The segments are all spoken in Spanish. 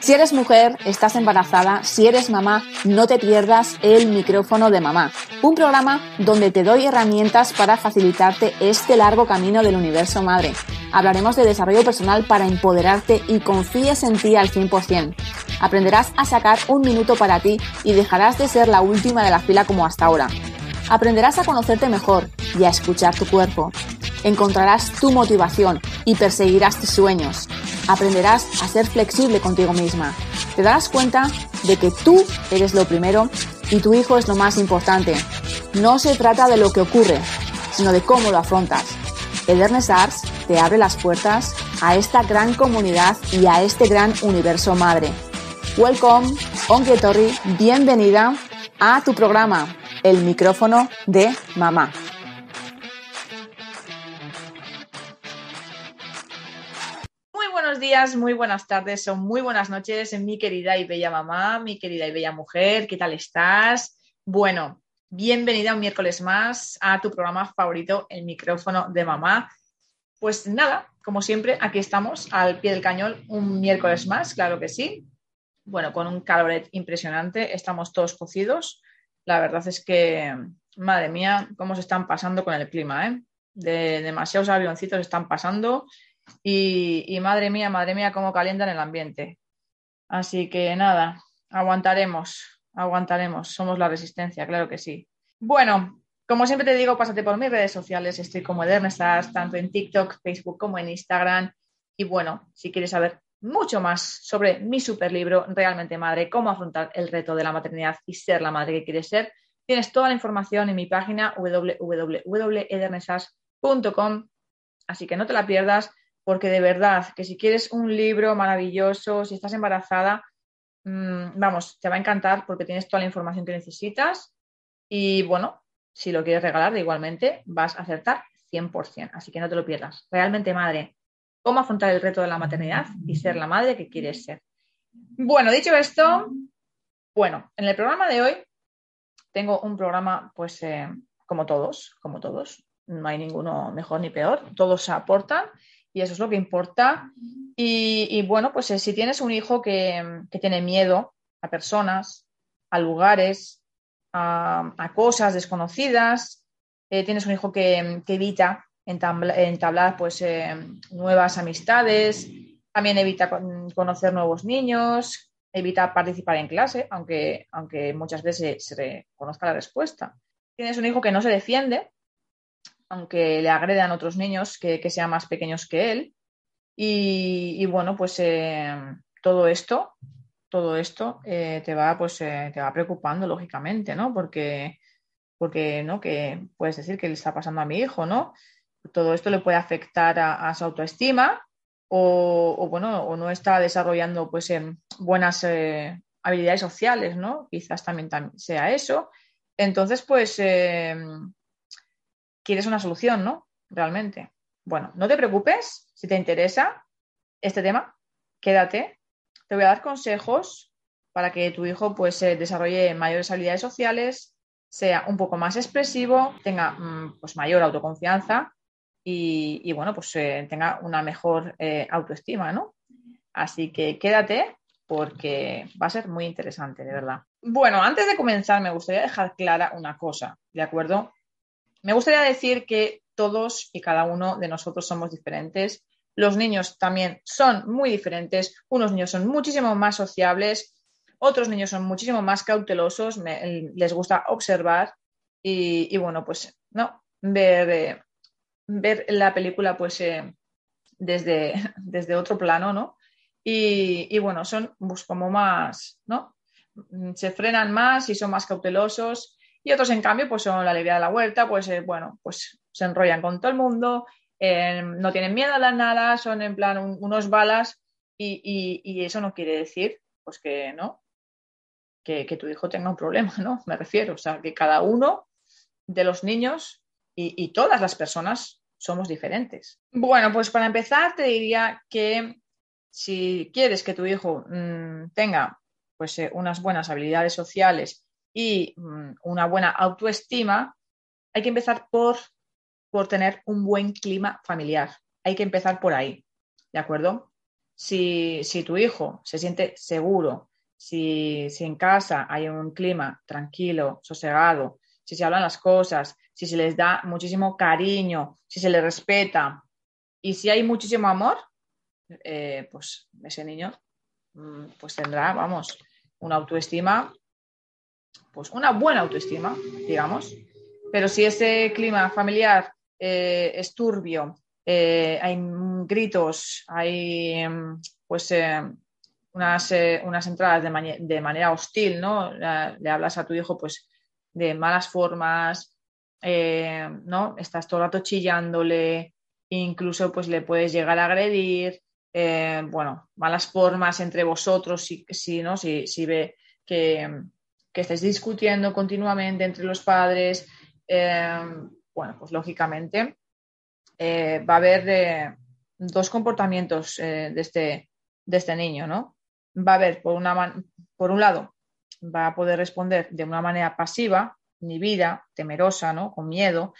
Si eres mujer, estás embarazada, si eres mamá, no te pierdas el micrófono de mamá, un programa donde te doy herramientas para facilitarte este largo camino del universo madre. Hablaremos de desarrollo personal para empoderarte y confíes en ti al 100%. Aprenderás a sacar un minuto para ti y dejarás de ser la última de la fila como hasta ahora. Aprenderás a conocerte mejor y a escuchar tu cuerpo. Encontrarás tu motivación y perseguirás tus sueños aprenderás a ser flexible contigo misma. Te darás cuenta de que tú eres lo primero y tu hijo es lo más importante. No se trata de lo que ocurre, sino de cómo lo afrontas. Edernes Arts te abre las puertas a esta gran comunidad y a este gran universo madre. Welcome, Onke Torri, bienvenida a tu programa, El micrófono de mamá. Muy buenas tardes o muy buenas noches, mi querida y bella mamá, mi querida y bella mujer. ¿Qué tal estás? Bueno, bienvenida un miércoles más a tu programa favorito, El micrófono de mamá. Pues nada, como siempre, aquí estamos al pie del cañón un miércoles más, claro que sí. Bueno, con un caloret impresionante, estamos todos cocidos. La verdad es que, madre mía, cómo se están pasando con el clima, ¿eh? De demasiados avioncitos están pasando y, madre mía, madre mía, cómo calientan el ambiente. Así que nada, aguantaremos, aguantaremos. Somos la resistencia, claro que sí. Bueno, como siempre te digo, pásate por mis redes sociales. Estoy como Edernestas, tanto en TikTok, Facebook como en Instagram. Y bueno, si quieres saber mucho más sobre mi super libro, Realmente Madre, cómo afrontar el reto de la maternidad y ser la madre que quieres ser, tienes toda la información en mi página www.edernesas.com. Así que no te la pierdas porque de verdad que si quieres un libro maravilloso, si estás embarazada, mm, vamos, te va a encantar porque tienes toda la información que necesitas y bueno, si lo quieres regalar igualmente vas a acertar 100%, así que no te lo pierdas. Realmente madre, cómo afrontar el reto de la maternidad y ser la madre que quieres ser. Bueno, dicho esto, bueno, en el programa de hoy tengo un programa pues eh, como todos, como todos, no hay ninguno mejor ni peor, todos aportan y eso es lo que importa. Y, bueno, pues eh, si tienes un hijo que, tiene miedo a personas, a lugares, a, cosas desconocidas, eh, tienes un hijo que, evita entablar pues, eh, nuevas amistades, también evita conocer nuevos niños, evita participar en clase, aunque, aunque muchas veces se, se reconozca la respuesta. Tienes un hijo que no se defiende, aunque le agredan otros niños que, sean más pequeños que él. Y, bueno, pues eh, todo esto, todo esto eh, te va, pues, eh, te va preocupando, lógicamente, ¿no? Porque, porque, ¿no? Que puedes decir que le está pasando a mi hijo, ¿no? Todo esto le puede afectar a, su autoestima o, bueno, o no está desarrollando pues buenas habilidades sociales, ¿no? Quizás también, también, sea eso. Entonces, pues quieres una solución, ¿no? Realmente. Bueno, no te preocupes, si te interesa este tema, quédate. Te voy a dar consejos para que tu hijo pues desarrolle mayores habilidades sociales, sea un poco más expresivo, tenga mm, pues mayor autoconfianza y, bueno, pues eh, tenga una mejor eh, autoestima, ¿no? Así que quédate porque va a ser muy interesante, de verdad. Bueno, antes de comenzar me gustaría dejar clara una cosa, ¿de acuerdo? Me gustaría decir que todos y cada uno de nosotros somos diferentes. Los niños también son muy diferentes. Unos niños son muchísimo más sociables, otros niños son muchísimo más cautelosos, les gusta observar y, bueno, pues no, ver, eh, la película pues eh, desde, otro plano, ¿no? Y, y bueno, son pues, como más, ¿no? Se frenan más y son más cautelosos y otros, en cambio, pues son la alegría de la huerta, pues eh, bueno, pues se enrollan con todo el mundo, eh, no tienen miedo a nada, son en plan unos balas y, eso no quiere decir, pues que no, que, tu hijo tenga un problema, ¿no? Me refiero, o sea, que cada uno de los niños y, todas las personas somos diferentes. Bueno, pues para empezar te diría que si quieres que tu hijo mm, tenga pues eh, unas buenas habilidades sociales y mm, una buena autoestima, hay que empezar por, por tener un buen clima familiar. Hay que empezar por ahí, ¿de acuerdo? Si, si tu hijo se siente seguro, si, si en casa hay un clima tranquilo, sosegado, si se hablan las cosas, si se les da muchísimo cariño, si se les respeta y si hay muchísimo amor, eh, pues ese niño mm, pues tendrá, vamos, una autoestima, pues una buena autoestima, digamos. Pero si ese clima familiar eh, es turbio, eh, hay gritos, hay em, pues unas, unas, entradas de, de, manera hostil, ¿no? Le hablas a tu hijo pues de malas formas, eh, ¿no? Estás todo el rato chillándole, incluso pues le puedes llegar a agredir, eh, bueno, malas formas entre vosotros, si, si ¿no? Si, si ve que, que, estáis discutiendo continuamente entre los padres, eh, bueno, pues lógicamente va a haber dos comportamientos de, este, de este niño, ¿no? Va a haber, por, una por un lado, va a poder responder de una manera pasiva, inhibida, temerosa, ¿no? Con miedo,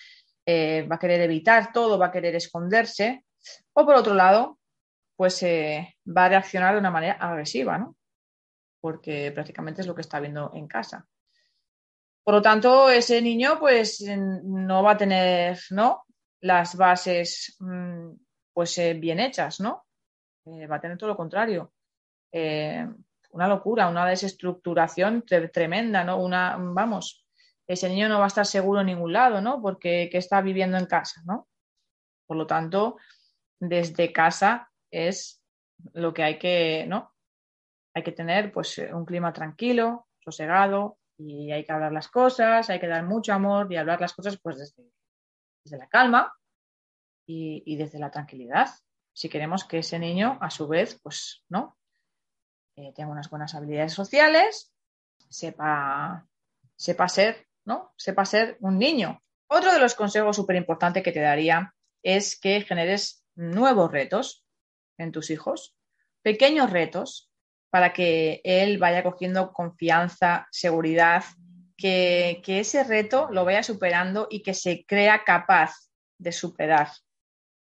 eh, va a querer evitar todo, va a querer esconderse, o por otro lado, pues eh, va a reaccionar de una manera agresiva, ¿no? Porque prácticamente es lo que está viendo en casa. Por lo tanto, ese niño, pues, no va a tener, ¿no? Las bases, mm, pues, eh, bien hechas, ¿no? va a tener todo lo contrario una locura, una desestructuración tremenda, ¿no? Una, vamos, ese niño no va a estar seguro en ningún lado, ¿no? Porque está viviendo en casa, ¿no? Por lo tanto, desde casa es lo que hay que, ¿no? Hay que tener pues un clima tranquilo, sosegado y hay que hablar las cosas, hay que dar mucho amor y hablar las cosas pues desde, la calma y, desde la tranquilidad. Si queremos que ese niño, a su vez, pues, ¿no? Eh, tenga unas buenas habilidades sociales, sepa, sepa ser, ¿no? Sepa ser un niño. Otro de los consejos súper importantes que te daría es que generes nuevos retos en tus hijos, pequeños retos, para que él vaya cogiendo confianza, seguridad, que, ese reto lo vaya superando y que se crea capaz de superar.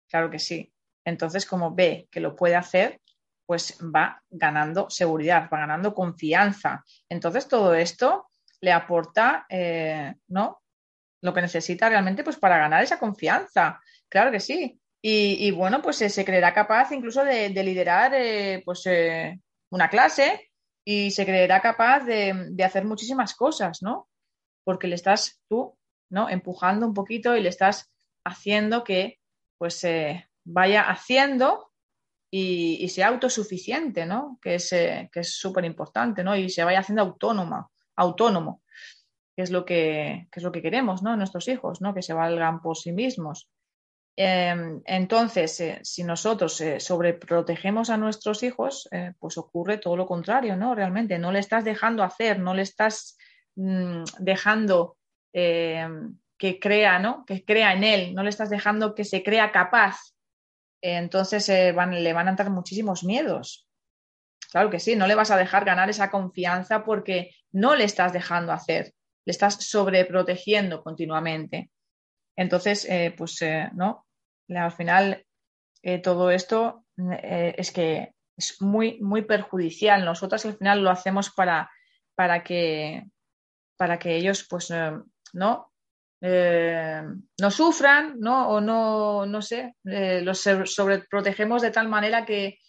Claro que sí. Entonces, como ve que lo puede hacer, pues va ganando seguridad, va ganando confianza. Entonces, todo esto le aporta, eh, ¿no? Lo que necesita realmente, pues para ganar esa confianza. Claro que sí. Y, bueno, pues se creerá capaz incluso de, liderar, eh, pues, eh, una clase y se creerá capaz de, hacer muchísimas cosas, ¿no? Porque le estás tú, ¿no? Empujando un poquito y le estás haciendo que, pues, vaya haciendo y, sea autosuficiente, ¿no? Que es eh, súper importante, ¿no? Y se vaya haciendo autónoma, autónomo, que es lo que, es lo que queremos, ¿no? Nuestros hijos, ¿no? Que se valgan por sí mismos. Em, entonces, eh, si nosotros eh, sobreprotegemos a nuestros hijos, pues ocurre todo lo contrario, ¿no? Realmente no le estás dejando hacer, no le estás mm, dejando em, que crea, ¿no? Que crea en él, no le estás dejando que se crea capaz entonces eh, le van a entrar muchísimos miedos. Claro que sí, no le vas a dejar ganar esa confianza porque no le estás dejando hacer, le estás sobreprotegiendo continuamente. Entonces, eh, pues eh, no, al final todo esto es que es muy, muy perjudicial. Nosotras al final lo hacemos para, para, que, para que ellos, pues, no, eh, no sufran, ¿no? O no, no sé, eh, los sobreprotegemos de tal manera que,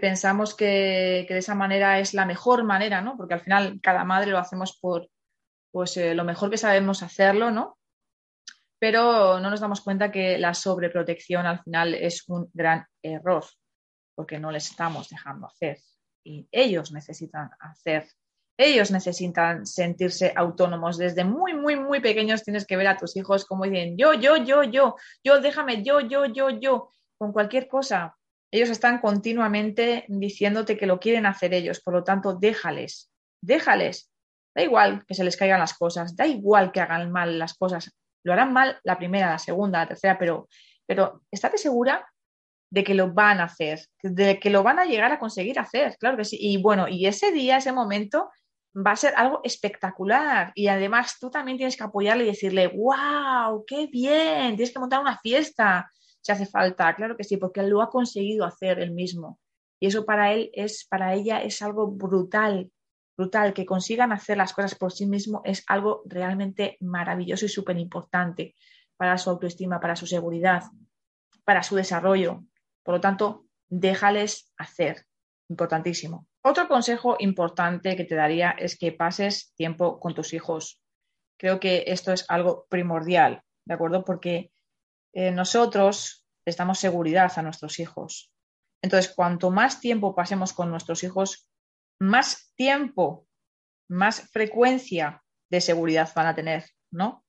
pensamos que, de esa manera es la mejor manera, ¿no? Porque al final cada madre lo hacemos por pues, eh, lo mejor que sabemos hacerlo, ¿no? Pero no nos damos cuenta que la sobreprotección al final es un gran error, porque no les estamos dejando hacer y ellos necesitan hacer ellos necesitan sentirse autónomos. Desde muy, muy, muy pequeños tienes que ver a tus hijos como dicen, yo, yo, yo, yo, yo, déjame, yo, yo, yo, yo, con cualquier cosa. Ellos están continuamente diciéndote que lo quieren hacer ellos, por lo tanto, déjales, déjales. Da igual que se les caigan las cosas, da igual que hagan mal las cosas. Lo harán mal la primera, la segunda, la tercera, pero, pero estate segura de que lo van a hacer, de que lo van a llegar a conseguir hacer, claro que sí. Y bueno, y ese día, ese momento, va a ser algo espectacular. Y además tú también tienes que apoyarle y decirle, wow, qué bien, tienes que montar una fiesta si hace falta. Claro que sí, porque lo ha conseguido hacer él mismo. Y eso para él es, para ella es algo brutal, brutal. Que consigan hacer las cosas por sí mismo es algo realmente maravilloso y súper importante para su autoestima, para su seguridad, para su desarrollo. Por lo tanto, déjales hacer. Importantísimo. Otro consejo importante que te daría es que pases tiempo con tus hijos. Creo que esto es algo primordial, ¿de acuerdo? Porque eh, nosotros les damos seguridad a nuestros hijos. Entonces, cuanto más tiempo pasemos con nuestros hijos, más tiempo, más frecuencia de seguridad van a tener, ¿no?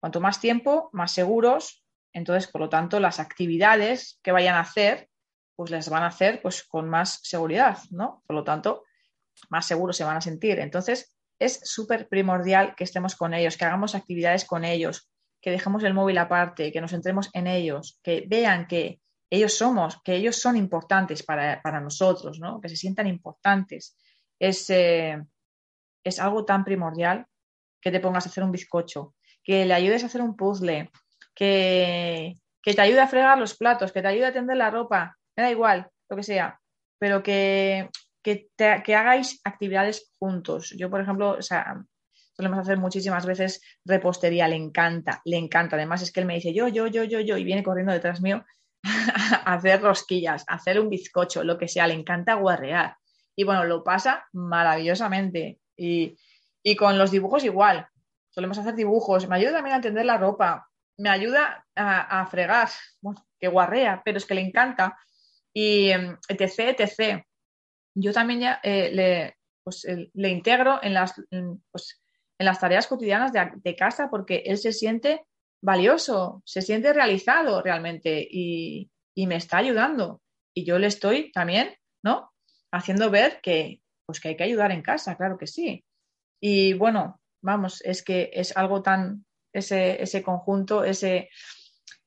Cuanto más tiempo, más seguros. Entonces, por lo tanto, las actividades que vayan a hacer, pues las van a hacer pues, con más seguridad, ¿no? Por lo tanto, más seguros se van a sentir. Entonces, es súper primordial que estemos con ellos, que hagamos actividades con ellos, que dejemos el móvil aparte, que nos centremos en ellos, que vean que ellos somos, que ellos son importantes para, nosotros, ¿no? que se sientan importantes. Es, eh, es algo tan primordial que te pongas a hacer un bizcocho, que le ayudes a hacer un puzzle, que, que te ayude a fregar los platos, que te ayude a tender la ropa, me da igual, lo que sea, pero que, que, que hagáis actividades juntos. Yo, por ejemplo, o sea, solemos hacer muchísimas veces repostería, le encanta, le encanta. Además es que él me dice yo, yo, yo, yo, yo, y viene corriendo detrás mío hacer rosquillas, a hacer un bizcocho, lo que sea, le encanta guarrear. Y bueno, lo pasa maravillosamente. Y, con los dibujos igual. Solemos hacer dibujos. Me ayuda también a entender la ropa. Me ayuda a, fregar. Bueno, que guarrea, pero es que le encanta. Y etc, etc. Yo también ya eh, le, pues, le integro en las, pues, en las tareas cotidianas de, casa porque él se siente valioso, se siente realizado realmente y, me está ayudando. Y yo le estoy también, ¿no? Haciendo ver que, pues que hay que ayudar en casa, claro que sí. Y bueno, vamos, es que es algo tan, ese, ese conjunto, ese,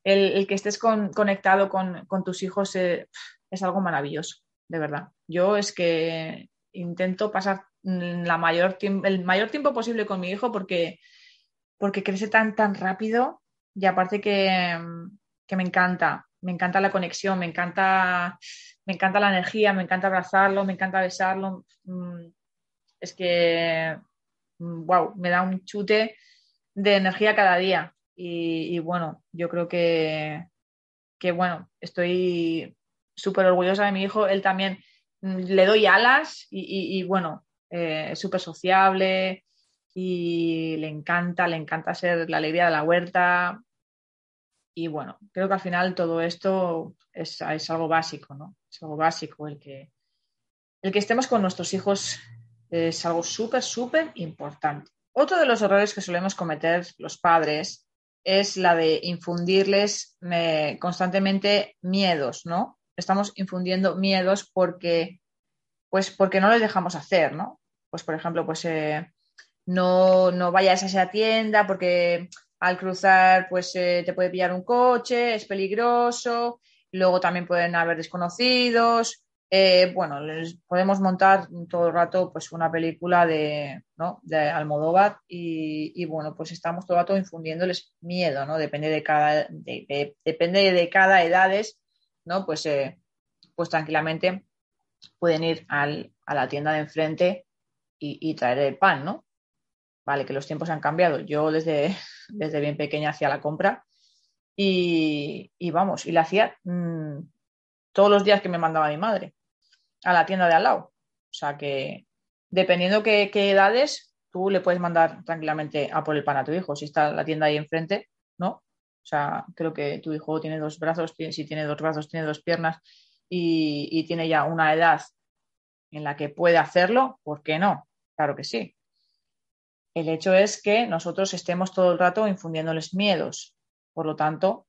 el, que estés conectado con, tus hijos eh, es algo maravilloso, de verdad. Yo es que intento pasar la mayor el mayor tiempo posible con mi hijo porque, porque crece tan, tan rápido y aparte que, mm, que me encanta, me encanta la conexión, me encanta, me encanta la energía, me encanta abrazarlo, me encanta besarlo. Mm, es que, wow, me da un chute de energía cada día. Y, bueno, yo creo que, que bueno, estoy súper orgullosa de mi hijo. Él también le doy alas y bueno, es eh, súper sociable y le encanta, le encanta ser la alegría de la huerta. Y bueno, creo que al final todo esto es, algo básico, ¿no? Es algo básico el que, el que estemos con nuestros hijos es algo súper, súper importante. Otro de los errores que solemos cometer los padres es la de infundirles eh, constantemente miedos, ¿no? Estamos infundiendo miedos porque, pues porque no les dejamos hacer, ¿no? pues por ejemplo, pues eh, no, no, vayas a esa tienda porque al cruzar pues eh, te puede pillar un coche, es peligroso, luego también pueden haber desconocidos. Eh, bueno, les podemos montar todo el rato pues una película de, ¿no? de Almodóvar y, bueno, pues estamos todo el rato infundiéndoles miedo, ¿no? Depende de cada, depende de cada edades, ¿no? Pues, pues tranquilamente pueden ir al, a la tienda de enfrente y, traer el pan, ¿no? Vale, que los tiempos han cambiado. Yo desde, desde bien pequeña hacía la compra y, vamos, y la hacía mm, todos los días que me mandaba mi madre a la tienda de al lado. O sea que dependiendo qué, qué edades, tú le puedes mandar tranquilamente a por el pan a tu hijo. Si está la tienda ahí enfrente, ¿no? O sea, creo que tu hijo tiene dos brazos, si tiene dos brazos, tiene dos piernas y, y, tiene ya una edad en la que puede hacerlo, ¿por qué no? Claro que sí. El hecho es que nosotros estemos todo el rato infundiéndoles miedos. Por lo tanto,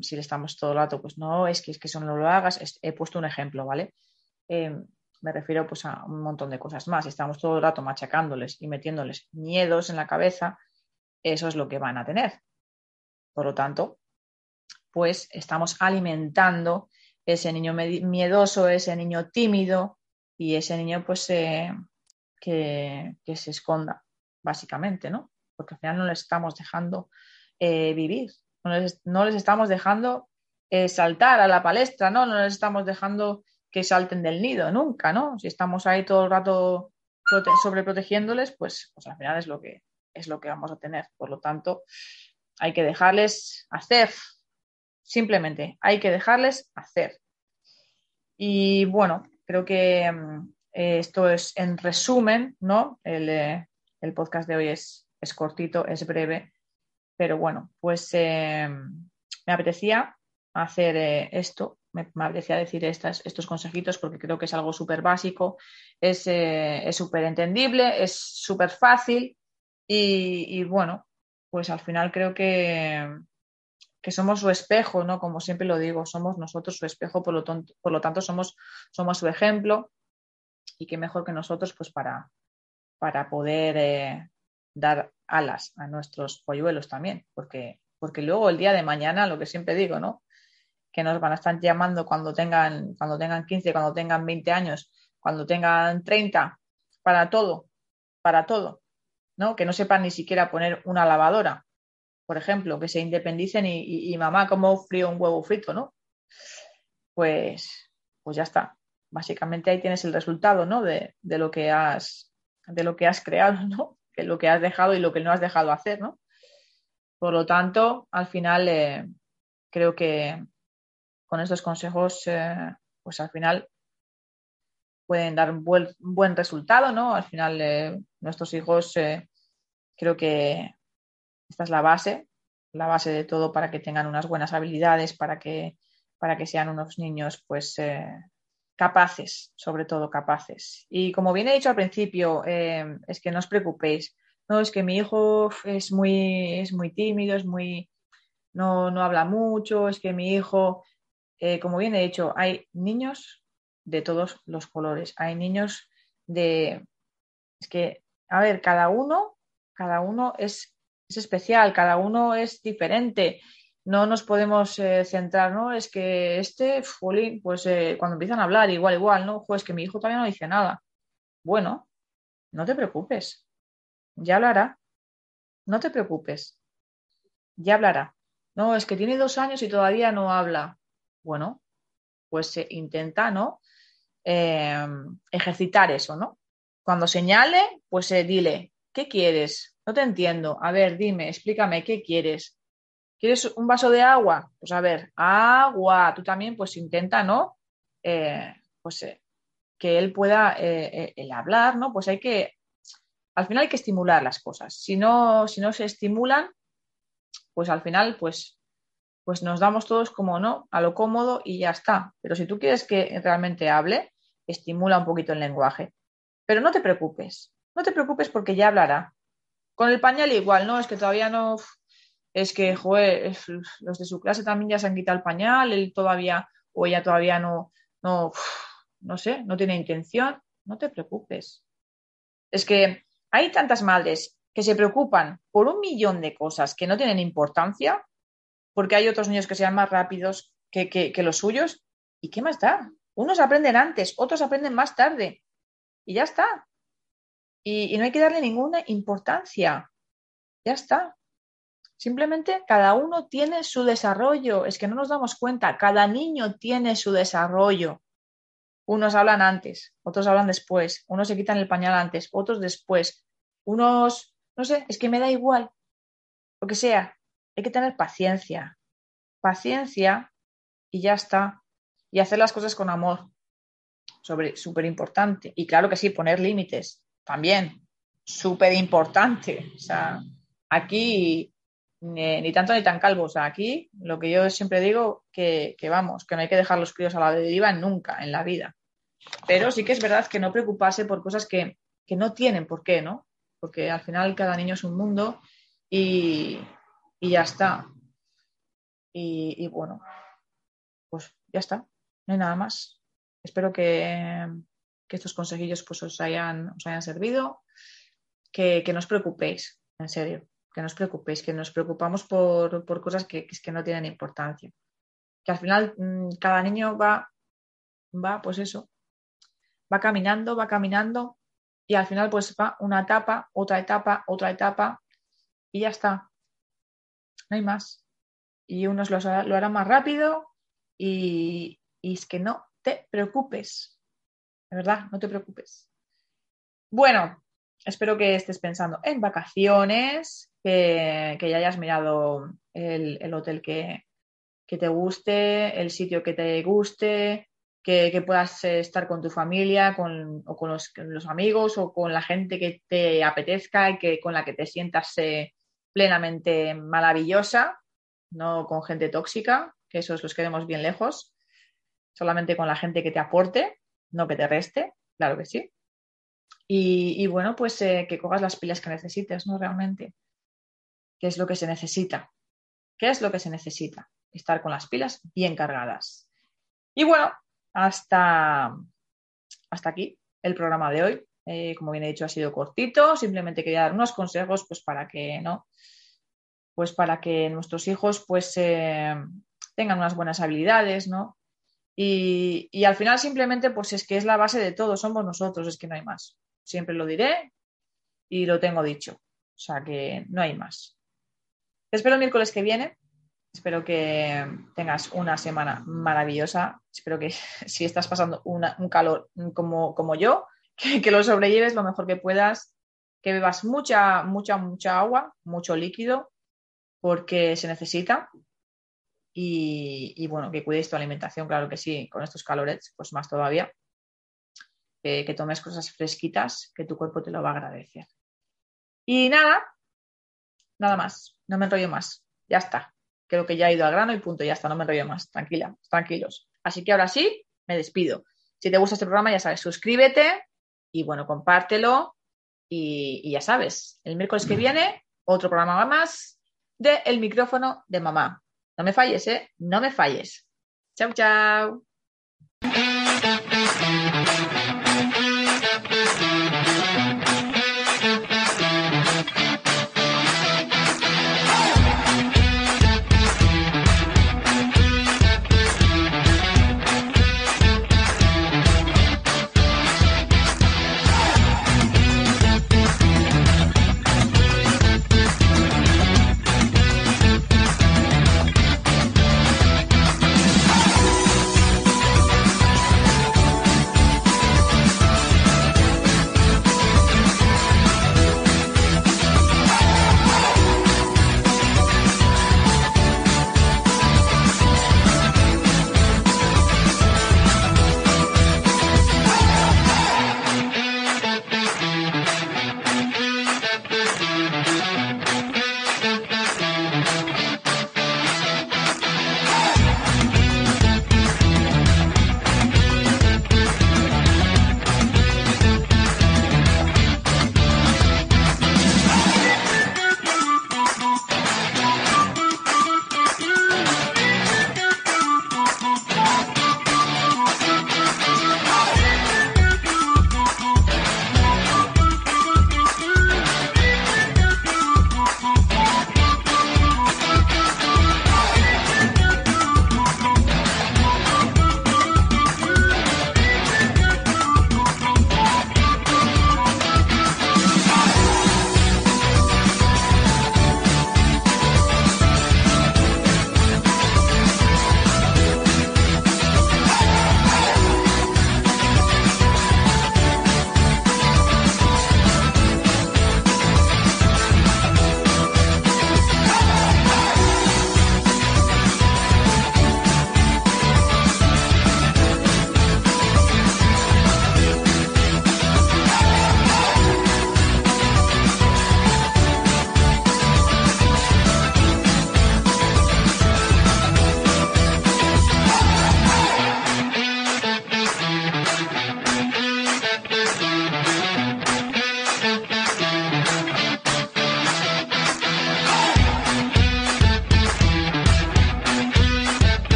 si le estamos todo el rato, pues no, es que, es que eso no lo hagas. He puesto un ejemplo, ¿vale? Em, me refiero pues a un montón de cosas más. Si estamos todo el rato machacándoles y metiéndoles miedos en la cabeza, eso es lo que van a tener. Por lo tanto, pues estamos alimentando ese niño miedoso, ese niño tímido y ese niño pues eh, que, se esconda, básicamente, ¿no? Porque al final no les estamos dejando eh, vivir, no les, estamos dejando eh, saltar a la palestra, ¿no? No les estamos dejando que salten del nido, nunca, ¿no? Si estamos ahí todo el rato sobreprotegiéndoles, pues, pues al final es lo que es lo que vamos a tener. Por lo tanto, hay que dejarles hacer. Simplemente, hay que dejarles hacer. Y bueno, creo que mm, esto es en resumen, ¿no? El, eh, podcast de hoy es, cortito, es breve, pero bueno, pues eh, me apetecía hacer eh, esto, me, apetecía decir estos consejitos porque creo que es algo súper básico, es súper entendible, es súper fácil y, bueno, pues al final creo que, que somos su espejo, ¿no? Como siempre lo digo, somos nosotros su espejo, por lo, por lo tanto somos, somos su ejemplo y qué mejor que nosotros pues para, para poder eh, dar alas a nuestros polluelos también, porque, porque luego el día de mañana, lo que siempre digo, ¿no? Que nos van a estar llamando cuando tengan, cuando tengan 15, cuando tengan 20 años, cuando tengan 30, para todo, para todo. ¿no? Que no sepan ni siquiera poner una lavadora, por ejemplo, que se independicen y, mamá, ¿cómo frío un huevo frito, no? Pues, pues ya está. Básicamente ahí tienes el resultado, ¿no? De, lo que has, de lo que has creado, ¿no? Que lo que has dejado y lo que no has dejado hacer, ¿no? Por lo tanto, al final eh, creo que con estos consejos, eh, pues al final pueden dar un buen, resultado, ¿no? Al final, eh, nuestros hijos, creo que esta es la base, la base de todo para que tengan unas buenas habilidades, para que, para que sean unos niños, pues, capaces, sobre todo capaces. Y como bien he dicho al principio, es que no os preocupéis. No, es que mi hijo es muy, es muy tímido, es muy, no, no habla mucho, es que mi hijo, como bien he dicho, hay niños de todos los colores. Hay niños de... Es que, a ver, cada uno, cada uno es, especial, cada uno es diferente. No nos podemos eh, centrar, ¿no? Es que este, pues eh, cuando empiezan a hablar, igual, igual, ¿no? Pues que mi hijo todavía no dice nada. Bueno, no te preocupes, ya hablará. No te preocupes, ya hablará. No, es que tiene dos años y todavía no habla. Bueno, pues se intenta, ¿no? Em, ejercitar eso, ¿no? Cuando señale, pues eh, dile, ¿qué quieres? No te entiendo. A ver, dime, explícame, ¿qué quieres? ¿Quieres un vaso de agua? Pues a ver, agua. Tú también, pues intenta, ¿no? Eh, pues eh, que él pueda el hablar, ¿no? Pues hay que, al final hay que estimular las cosas. Si no, si no se estimulan, pues al final, pues pues nos damos todos como no, a lo cómodo y ya está. Pero si tú quieres que realmente hable, estimula un poquito el lenguaje. Pero no te preocupes, no te preocupes porque ya hablará. Con el pañal igual, ¿no? Es que todavía no, es que, joder, los de su clase también ya se han quitado el pañal, él todavía, o ella todavía no, no, no sé, no tiene intención. No te preocupes. Es que hay tantas madres que se preocupan por un millón de cosas que no tienen importancia porque hay otros niños que sean más rápidos que, los suyos. ¿Y qué más da? Unos aprenden antes, otros aprenden más tarde. Y ya está. Y no hay que darle ninguna importancia. Ya está. Simplemente cada uno tiene su desarrollo. Es que no nos damos cuenta. Cada niño tiene su desarrollo. Unos hablan antes, otros hablan después. Unos se quitan el pañal antes, otros después. Unos, no sé, es que me da igual. Lo que sea hay que tener paciencia. Paciencia y ya está. Y hacer las cosas con amor. Súper importante. Y claro que sí, poner límites. También. Súper importante. O sea, aquí ni, tanto ni tan calvo. O sea, aquí lo que yo siempre digo que, que vamos, que no hay que dejar los críos a la deriva nunca en la vida. Pero sí que es verdad que no preocuparse por cosas que, que no tienen por qué, ¿no? Porque al final cada niño es un mundo y, y ya está. Y, bueno, pues ya está, no hay nada más. Espero que, estos consejillos pues, os, hayan, os hayan servido, que, no os preocupéis, en serio, que no os preocupéis, que nos preocupamos por, cosas que, que, no tienen importancia. Que al final mm, cada niño va, va, pues eso, va caminando, va caminando y al final pues va una etapa, otra etapa, otra etapa y ya está no hay más. Y unos lo, lo harán más rápido y, es que no te preocupes. De verdad, no te preocupes. Bueno, espero que estés pensando en vacaciones, que, ya hayas mirado el, hotel que, te guste, el sitio que te guste, que, puedas estar con tu familia con, o con los, amigos o con la gente que te apetezca y que, con la que te sientas eh, plenamente maravillosa, no con gente tóxica, que esos los queremos bien lejos, solamente con la gente que te aporte, no que te reste, claro que sí. Y, bueno, pues eh, que cojas las pilas que necesites, ¿no? Realmente. ¿Qué es lo que se necesita? ¿Qué es lo que se necesita? Estar con las pilas bien cargadas. Y bueno, hasta, hasta aquí el programa de hoy. Eh, como bien he dicho, ha sido cortito. Simplemente quería dar unos consejos, pues para que no, pues para que nuestros hijos, pues eh, tengan unas buenas habilidades, ¿no? Y, y, al final simplemente, pues es que es la base de todo. Somos nosotros, es que no hay más. Siempre lo diré y lo tengo dicho. O sea que no hay más. Espero el miércoles que viene. Espero que tengas una semana maravillosa. Espero que si estás pasando un calor como, como yo, que, lo sobrelleves lo mejor que puedas, que bebas mucha, mucha, mucha agua, mucho líquido, porque se necesita. Y, bueno, que cuides tu alimentación, claro que sí, con estos calores, pues más todavía. Que tomes cosas fresquitas, que tu cuerpo te lo va a agradecer. Y nada, nada más, no me enrollo más, ya está. Creo que ya he ido al grano y punto, ya está, no me enrollo más, tranquila, tranquilos. Así que ahora sí, me despido. Si te gusta este programa, ya sabes, suscríbete y bueno, compártelo y, y ya sabes, el miércoles que viene, otro programa más de El micrófono de mamá. No me falles, ¿eh? No me falles. Chao, chao.